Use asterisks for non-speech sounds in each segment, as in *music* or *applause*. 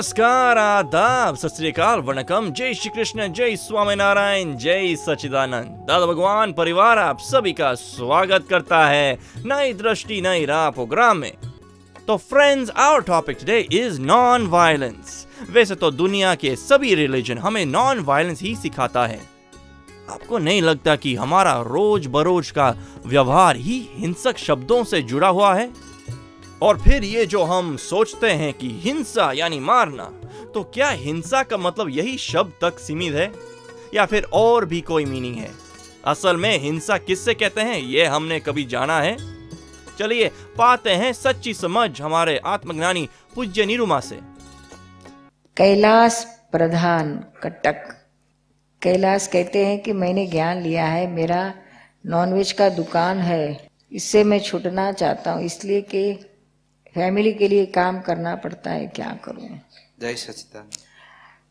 नमस्कार, आदाब, सत अकाल जय श्री कृष्ण, जय स्वामीनारायण, जय सचिदानंद दादा भगवान, परिवार आप सभी का स्वागत करता है नई दृष्टि, नई राह प्रोग्राम में। तो friends our topic today is non violence वैसे तो दुनिया के सभी रिलीजन हमें नॉन वायलेंस ही सिखाता है। आपको नहीं लगता कि हमारा रोज बरोज का व्यवहार ही हिंसक शब्दों से जुड़ा हुआ है? और फिर ये जो हम सोचते हैं कि हिंसा यानी मारना तो क्या हिंसा का मतलब यही शब्द तक सीमित है? या फिर और भी कोई मीनिंग है? असल में हिंसा किससे कहते हैं, ये हमने कभी जाना है? चलिए, पाते हैं सच्ची समझ हमारे आत्मज्ञानी पूज्य निरुमा से। कैलाश प्रधान कटक। कैलाश कहते हैं कि मैंने ज्ञान लिया है, मेरा नॉनवेज का दुकान है, इससे मैं छुटना चाहता हूँ, इसलिए कि फैमिली के लिए काम करना पड़ता है क्या करूँ? जय सचिदानंद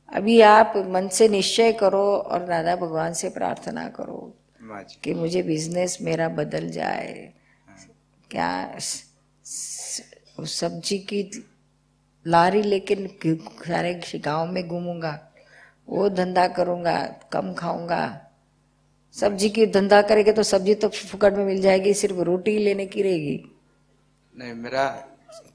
अभी आप मन से निश्चय करो और दादा भगवान से प्रार्थना करो कि मुझे बिज़नेस मेरा बदल जाए। क्या सब्ज़ी की लारी लेकिन सारे गाँव में घूमूँगा वो धंधा करूँगा कम खाऊँगा। सब्ज़ी की धंधा करेंगे तो सब्ज़ी तो फुकट में मिल जाएगी सिर्फ़ रोटी लेने की रहेगी। नहीं मेरा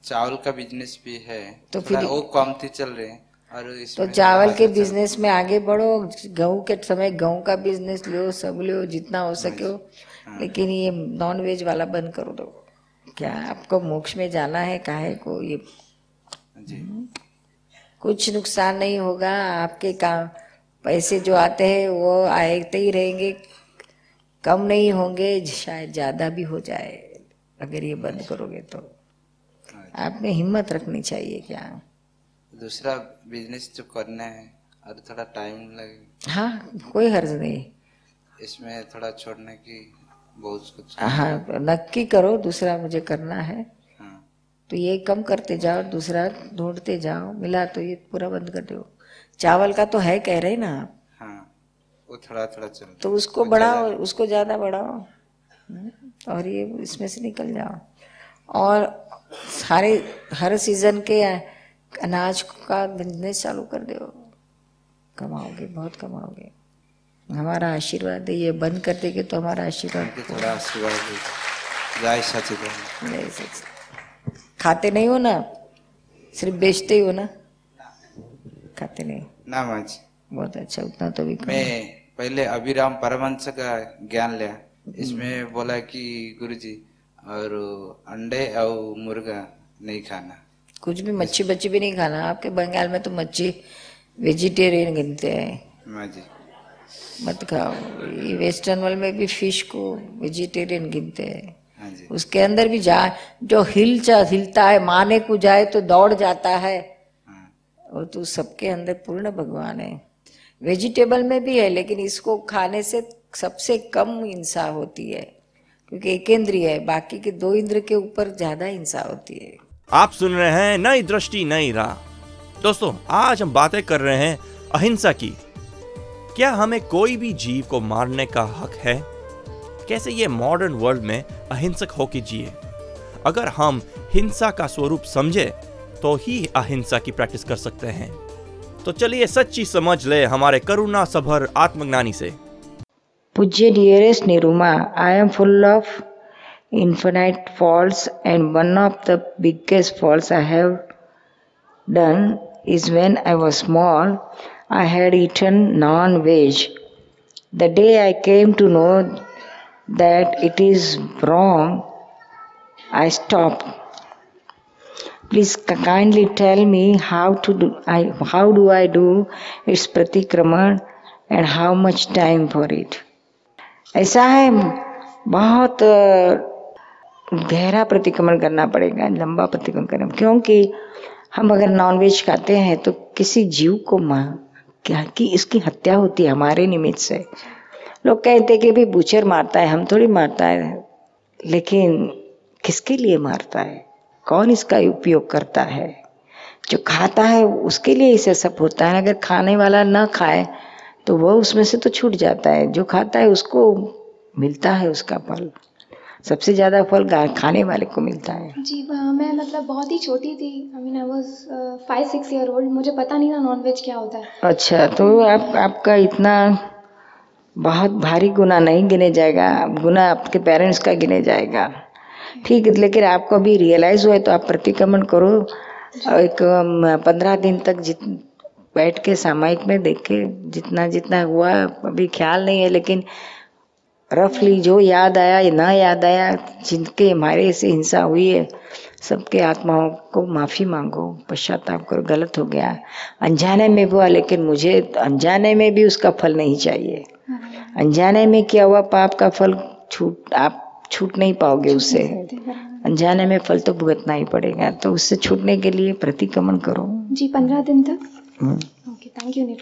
चावल का बिज़नेस भी है। तो फिर- वो कमती चल रहे हैं। और तो चावल के बिज़नेस में आगे बढ़ो गेहूँ के समय गेहूँ का बिज़नेस लो सब लो जितना हो सके हो। लेकिन ये नॉन वेज वाला बंद करो दो क्या आपको मोक्ष में जाना है काहे को ये? जी। कुछ नुकसान नहीं होगा आपके काम पैसे जो आते हैं वो आते ही रहेंगे। कम नहीं होंगे शायद ज़्यादा भी हो जाए अगर ये बंद करोगे तो। आप में हिम्मत रखनी चाहिए क्या? दूसरा बिज़नेस जो करना है और थोड़ा टाइम लगे। हाँ कोई हर्ज नहीं। इसमें थोड़ा छोड़ने की बहुत कुछ हाँ नक्की करो दूसरा मुझे करना है। हाँ। तो ये कम करते जाओ दूसरा ढूंढते जाओ मिला तो ये पूरा बंद कर दो। चावल का तो है कह रहे ना आप। हाँ वो थोड़ा थोड़ा चल तो उसको बढ़ाओ उसको ज़्यादा बढ़ाओ। हम्म, और ये इसमें से निकल जाओ। और सारे हर सीज़न के अनाज का बिज़नेस चालू कर दो कमाओगे बहुत कमाओगे। हमारा आशीर्वाद है ये बंद कर देंगे तो हमारा आशीर्वाद थोड़ा आशीर्वाद जय सचिदानंद नहीं सच खाते नहीं हो ना? सिर्फ़ बेचते ही हो ना? खाते नहीं ना माँ जी बहुत अच्छा उतना तो भी मैं पहले अभिराम परमहंस का ज्ञान लिया। इसमें बोला कि गुरुजी और अंडे और मुर्गा नहीं खाना। कुछ भी मच्छी बच्ची भी नहीं खाना। आपके बंगाल में तो मच्छी वेजिटेरियन गिनते हैं। जी मत खाओ। ये वेस्टर्न वर्ल्ड में भी फ़िश को वेजिटेरियन गिनते हैं। हाँ उसके अंदर भी जा जो हिल चा हिलता है माने को जाए तो दौड़ जाता है। हाँ। और तो सबके अंदर पूर्ण भगवान है। वेजिटेबल में भी है लेकिन इसको खाने से सबसे कम हिंसा होती है। क्योंकि एक इंद्रिय है, बाकी के दो इंद्र के ऊपर ज़्यादा हिंसा होती है। आप सुन रहे हैं नई दृष्टि, नई राह। दोस्तों, आज हम बातें कर रहे हैं अहिंसा की। क्या हमें कोई भी जीव को मारने का हक है? कैसे ये मॉडर्न वर्ल्ड में अहिंसक होके जिए? अगर हम हिंसा का स्वरूप समझे तो ही अहिंसा की प्रैक्टिस कर सकते हैं। तो चलिए सच्ची समझ ले हमारे करुणा सभर आत्मज्ञानी से। Pujya dearest Niruma, I am full of infinite faults, and one of the biggest faults I have done is when I was small, I had eaten non veg. The day I came to know that it is wrong, I stopped. Please kindly tell me how to do I how do I do its pratikraman and how much time for it. ऐसा है, बहुत गहरा प्रतिक्रमण करना पड़ेगा, लंबा प्रतिक्रमण करना, क्योंकि हम अगर नॉनवेज खाते हैं तो किसी जीव को मार क्या, कि इसकी हत्या होती है, हमारे निमित्त से। लोग कहते कि भी बूचर मारता है, हम थोड़ी मारता है, लेकिन किसके लिए मारता है? कौन इसका उपयोग करता है? जो खाता है, उसके लिए इसे सब होता है, अगर खाने वाला ना खाए तो वह उसमें से तो छूट जाता है। जो खाता है उसको मिलता है उसका फल। सबसे ज़्यादा फल खाने वाले को मिलता है। जी मैं मतलब बहुत ही छोटी थी। I mean I was five six year old मुझे पता नहीं था नॉनवेज क्या होता है। अच्छा तो आप आपका इतना बहुत भारी गुना नहीं गिने जाएगा। गुना आपके पेरेंट्स का गिने जाएगा। ठीक है लेकिन आपको अभी रियलाइज़ हुआ है तो आप प्रतिक्रमण करो। एक पंद्रह दिन तक जित बैठ के सामायिक में देख के जितना जितना हुआ अभी ख्याल नहीं है लेकिन रफली जो याद आया या ना याद आया जिनके हमारे से हिंसा हुई है सबके आत्माओं को माफ़ी मांगो पश्चाताप करो गलत हो गया। अनजाने में हुआ लेकिन मुझे अनजाने में भी उसका फल नहीं चाहिए। अनजाने में किया हुआ पाप का फल छूट आप छूट नहीं पाओगे उससे। अनजाने में फल तो भुगतना ही पड़ेगा तो उससे छूटने के लिए प्रतिक्रमण करो। जी पंद्रह दिन तक। ओके थैंक यू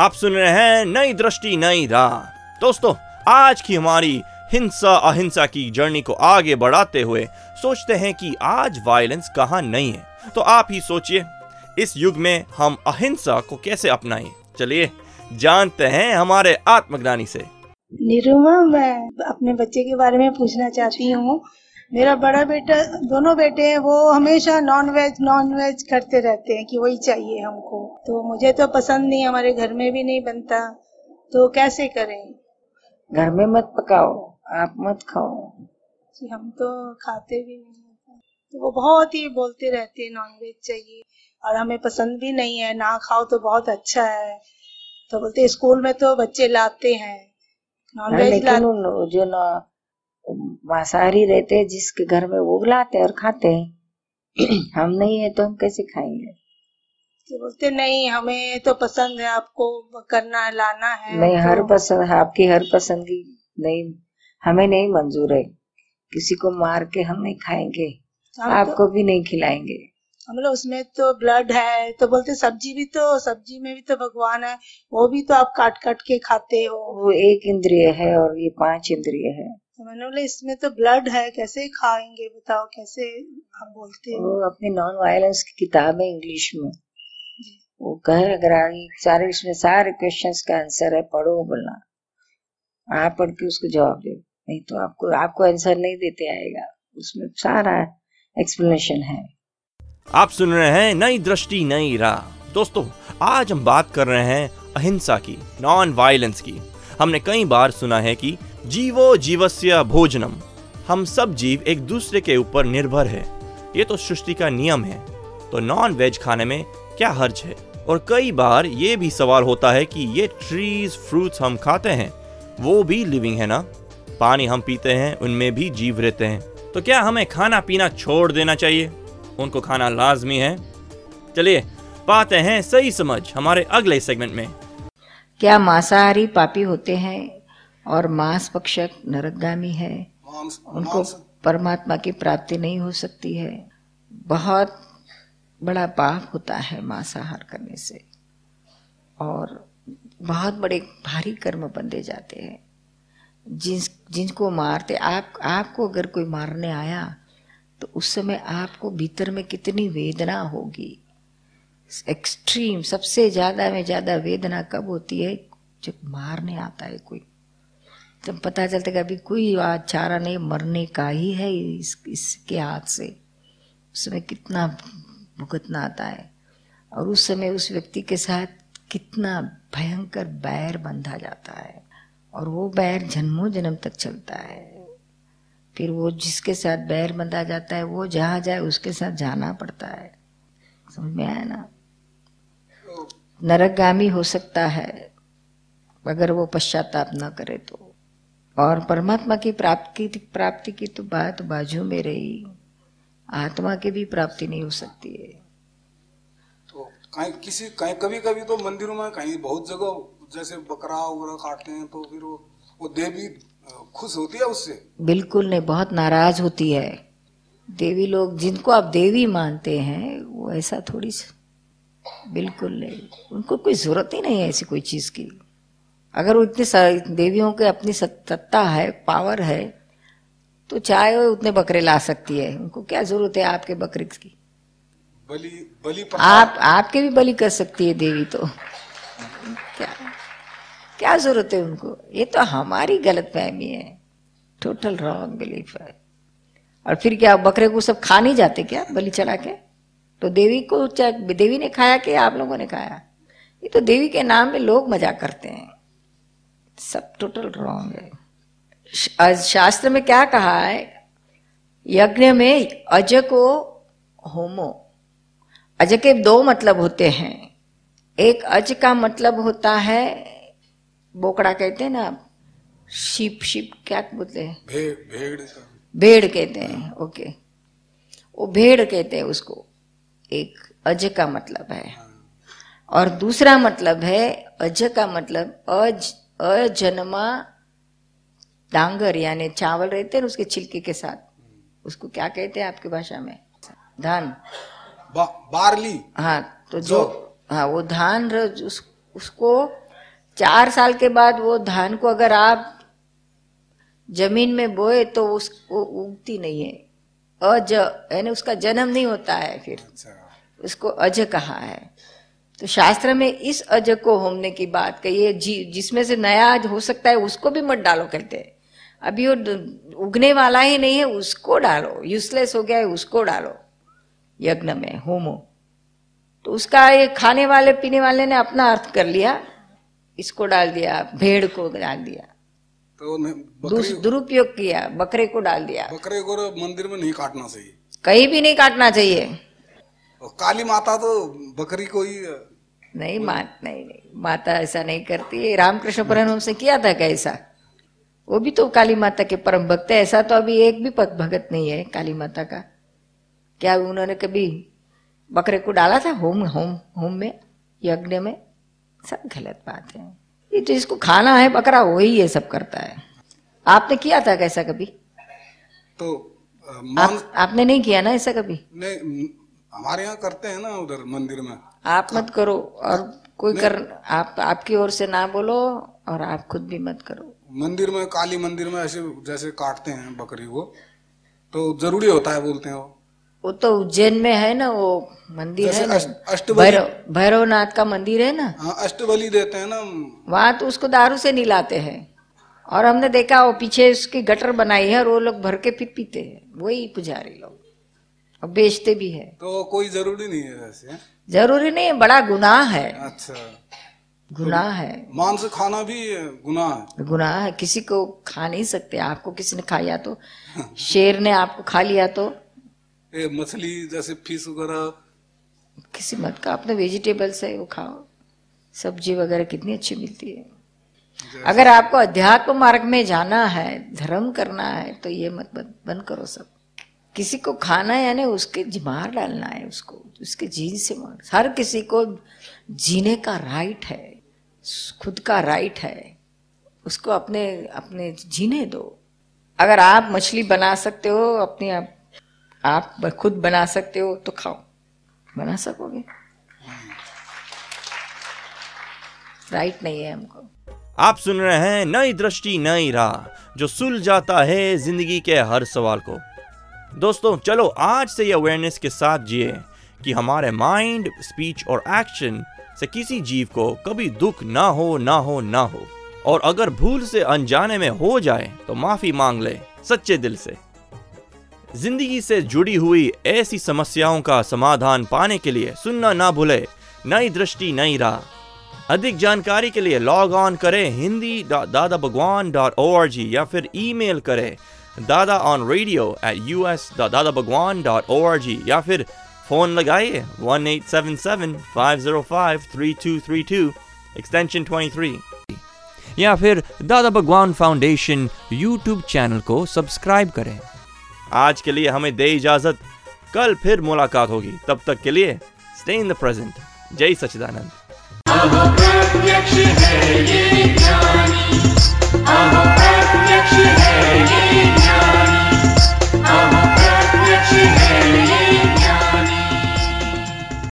आप सुन रहे हैं नई दृष्टि नई राह। दोस्तों आज की हमारी हिंसा अहिंसा की जर्नी को आगे बढ़ाते हुए सोचते हैं कि आज वायलेंस कहाँ नहीं है। तो आप ही सोचिए इस युग में हम अहिंसा को कैसे अपनाएँ? चलिए जानते हैं हमारे आत्मज्ञानी से। निरुमा मैं अपने बच्चे के बारे में पूछना चाहती हूँ मेरा बड़ा बेटा दोनों बेटे हैं वो हमेशा नॉन वेज नॉन वेज करते रहते हैं कि वही चाहिए हमको। तो मुझे तो पसंद नहीं हमारे घर में भी नहीं बनता। तो कैसे करें? घर में मत पकाओ आप मत खाओ। जी हम तो खाते भी नहीं तो वो बहुत ही बोलते रहते हैं नॉन वेज चाहिए। और हमें पसंद भी नहीं है ना खाओ तो बहुत अच्छा है। तो बोलते स्कूल में तो बच्चे लाते हैं नॉन वेज लेकिन लाते जो न मांसाहारी रहते हैं जिसके घर में वो लाते हैं और खाते हैं। *clears throat* हम नहीं है तो हम कैसे खाएँगे? तो बोलते नहीं हमें तो पसंद है आपको करना है लाना है नहीं तो... हर तो पसंद आपकी हर पसंद की नहीं हमें नहीं मंजूर है। किसी को मार के हम नहीं खाएँगे हम आपको तो... भी नहीं खिलाएँगे। हम लोग उसमें तो ब्लड है तो बोलते सब्ज़ी भी तो सब्ज़ी में भी तो भगवान है वो भी तो आप काट काट के खाते हो। वो एक इंद्रिय है और ये पाँच इंद्रिय है। तो मैंने बोला इसमें तो ब्लड है कैसे खाएँगे? बताओ कैसे आप बोलते हो? वो अपनी नॉन वायलेंस की किताब है इंग्लिश में। वो कहे अगर आगे सारे इसमें सारे क्वेश्चंस का आंसर है पढ़ो बोलना। आप पढ़ के उसको जवाब दो। नहीं तो आपको आपको आंसर नहीं देते आएगा। उसमें सारा एक्सप्लेनेशन है। आप सुन रहे हैं नई दृष्टि नई राह। दोस्तों आज हम बात कर रहे हैं अहिंसा की नॉन वायलेंस की। हमने कई बार सुना है कि जीवो जीवस्य भोजनम। हम सब जीव एक दूसरे के ऊपर निर्भर है। ये तो सृष्टि का नियम है। तो नॉन वेज खाने में क्या हर्ज है? और कई बार ये भी सवाल होता है कि ये ट्रीज फ्रूट्स हम खाते हैं, वो भी लिविंग है ना? पानी हम पीते हैं, उनमें भी जीव रहते हैं। तो क्या हमें खाना पीना छोड़ देना चाहिए? उनको खाना लाजमी है। चलिए, पाते हैं सही समझ हमारे अगले सेगमेंट में। क्या मांसाहारी पापी होते हैं? और मांस पक्षक नरकगामी है। उनको परमात्मा की प्राप्ति नहीं हो सकती है। बहुत बड़ा पाप होता है मांसाहार करने से। और बहुत बड़े भारी कर्म बंधे जाते हैं। जिन जिनको मारते आप आपको अगर कोई मारने आया तो उस समय आपको भीतर में कितनी वेदना होगी। एक्सट्रीम सबसे ज़्यादा में ज़्यादा वेदना कब होती है? जब मारने आता है कोई। तब पता चलता है अभी कोई चारा नहीं, मरने का ही है इस, इसके हाथ से। उस समय कितना भुगतना आता है। और उस समय उस व्यक्ति के साथ कितना भयंकर बैर बंधा जाता है। और वो बैर जन्मों जन्म तक चलता है। फिर वो जिसके साथ बैर बंधा जाता है, वो जहाँ जाए, उसके साथ जाना पड़ता है। समझ में आया ना? नरकगामी हो सकता है, अगर वो पश्चाताप न करे तो। और परमात्मा की प्राप्ति प्राप्ति की तो बात बाजू में रही। आत्मा की भी प्राप्ति नहीं हो सकती है। तो कहीं किसी कहीं कभी कभी तो मंदिरों में कहीं बहुत जगह जैसे बकरा वगैरह काटते हैं तो फिर वो वो देवी खुश होती है उससे? बिल्कुल नहीं बहुत नाराज़ होती है। देवी लोग जिनको आप देवी मानते हैं वो ऐसा थोड़ी बिल्कुल नहीं। उनको कोई ज़रूरत ही नहीं है ऐसी कोई चीज़ की। अगर सा- देवियों के अपनी सत्ता है पावर है तो चाहे वो उतने बकरे ला सकती है। उनको क्या ज़रूरत है आपके बकरे की? बलि बलि आप आपके भी बलि कर सकती है देवी तो। क्या क्या ज़रूरत है उनको? ये तो हमारी गलत फहमी है। टोटल रॉन्ग बिलीफ है। और फिर क्या बकरे को सब खा नहीं जाते क्या बलि चढ़ा के? तो देवी को चाहे देवी ने खाया कि आप लोगों ने खाया? ये तो देवी के नाम में लोग मज़ाक करते हैं। सब टोटल रॉन्ग है। शास्त्र में क्या कहा है? यज्ञ में अज को होमो। अज के दो मतलब होते हैं। एक अज का मतलब होता है बोकड़ा कहते हैं ना शिप शिप क्या बोलते हैं? भे, भेड़ भेड़ कहते हैं ओके। वो भेड़ कहते हैं उसको। एक अज का मतलब है। और दूसरा मतलब है अज का मतलब अज अजन्मा डांगर यानी चावल रहते हैं उसके छिलके के साथ। उसको क्या कहते हैं आपकी भाषा में? धान। बा, बारली। हाँ तो जो हाँ वो धान उस, उसको चार साल के बाद वो धान को अगर आप ज़मीन में बोए तो उसको उगती नहीं है। अज यानी उसका जन्म नहीं होता है फिर। अच्छा। उसको अज कहा है। तो शास्त्र में इस अज को होमने की बात कही है जी जिसमें से नया हो सकता है उसको भी मत डालो कहते हैं। अभी वो उगने वाला ही नहीं है उसको डालो यूजलेस हो गया है उसको डालो। यज्ञ में होमो। तो उसका ये खाने वाले पीने वाले ने अपना अर्थ कर लिया इसको डाल दिया भेड़ को डाल दिया। तो दुरुपयोग किया बकरे को डाल दिया। बकरे को मंदिर में नहीं काटना चाहिए। कहीं भी नहीं काटना चाहिए। काली माता तो बकरी को ही नहीं मात नहीं नहीं माता ऐसा नहीं करती। है रामकृष्ण परमहंस ने किया था क्या ऐसा? वो भी तो काली माता के परम भक्त है। ऐसा तो अभी एक भी पद भगत नहीं है काली माता का। क्या उन्होंने कभी बकरे को डाला था होम होम होम में? यज्ञ में? सब गलत बात है। ये इसको खाना है बकरा वही ये सब करता है। आपने किया था कैसा कभी? तो मान आप आपने नहीं किया ना ऐसा कभी? नहीं हमारे यहाँ करते हैं ना उधर मंदिर में। आप मत करो और कोई कर आप आपकी ओर से ना बोलो और आप खुद भी मत करो। मंदिर में काली मंदिर में ऐसे जैसे काटते हैं बकरी को तो ज़रूरी होता है बोलते हैं। वो वो तो उज्जैन में है ना वो मंदिर है अष्ट- भैरव भैरवनाथ का मंदिर है ना? हाँ अष्टबली देते हैं ना वहाँ तो उसको दारू से नहीं लाते हैं। और हमने देखा वो पीछे उसकी गटर बनाई है और वो लोग भर के फिर पीते हैं। वही पुजारी लोग। और बेचते भी है। तो कोई ज़रूरी नहीं है वैसे। ज़रूरी नहीं बड़ा गुनाह है। अच्छा। गुनाह है। मांस खाना भी गुनाह है। गुनाह है। किसी को खा नहीं सकते। आपको किसी ने खाया तो शेर ने आपको खा लिया तो। ये मछली जैसे फ़िश वगैरह। किसी मत का अपने वेजिटेबल्स है वो खाओ। सब्ज़ी वगैरह कितनी अच्छी मिलती है। अगर आपको अध्यात्म मार्ग में जाना है धर्म करना है तो ये मत बंद करो सब। किसी को खाना है, यानी उसके मार डालना है, उसको, उसके जीन से मार, हर किसी को जीने का राइट है, खुद का राइट है, उसको अपने अपने जीने दो। अगर आप मछली बना सकते हो, अपने आप आप खुद बना सकते हो तो खाओ। बना सकोगे? राइट नहीं है हमको। आप सुन रहे हैं नई दृष्टि, नई राह, जो सुल जाता है ज़िंदगी के हर सवाल को। दोस्तों, चलो आज से ये अवेयरनेस के साथ जिए कि हमारे माइंड स्पीच और एक्शन से किसी जीव को कभी दुख ना हो ना हो ना हो। और अगर भूल से अनजाने में हो जाए तो माफ़ी मांग ले, सच्चे दिल से। ज़िंदगी से जुड़ी हुई ऐसी समस्याओं का समाधान पाने के लिए सुनना ना भूले, नई दृष्टि, नई राह। अधिक जानकारी के लिए लॉग ऑन करें, हिंदी दादा भगवान डॉट ओ या फिर ईमेल करें। Dada on radio at U S Dada Bhagwan dot O R G या फिर फ़ोन लगाइए one eight seven seven five zero या फिर Dada Bhagwan foundation YouTube channel को सब्सक्राइब करें। आज के लिए हमें दे इजाज़त। कल फिर मुलाकात होगी। तब तक के लिए स्टे इन द प्रेजेंट जय प्रत्यक्ष है ये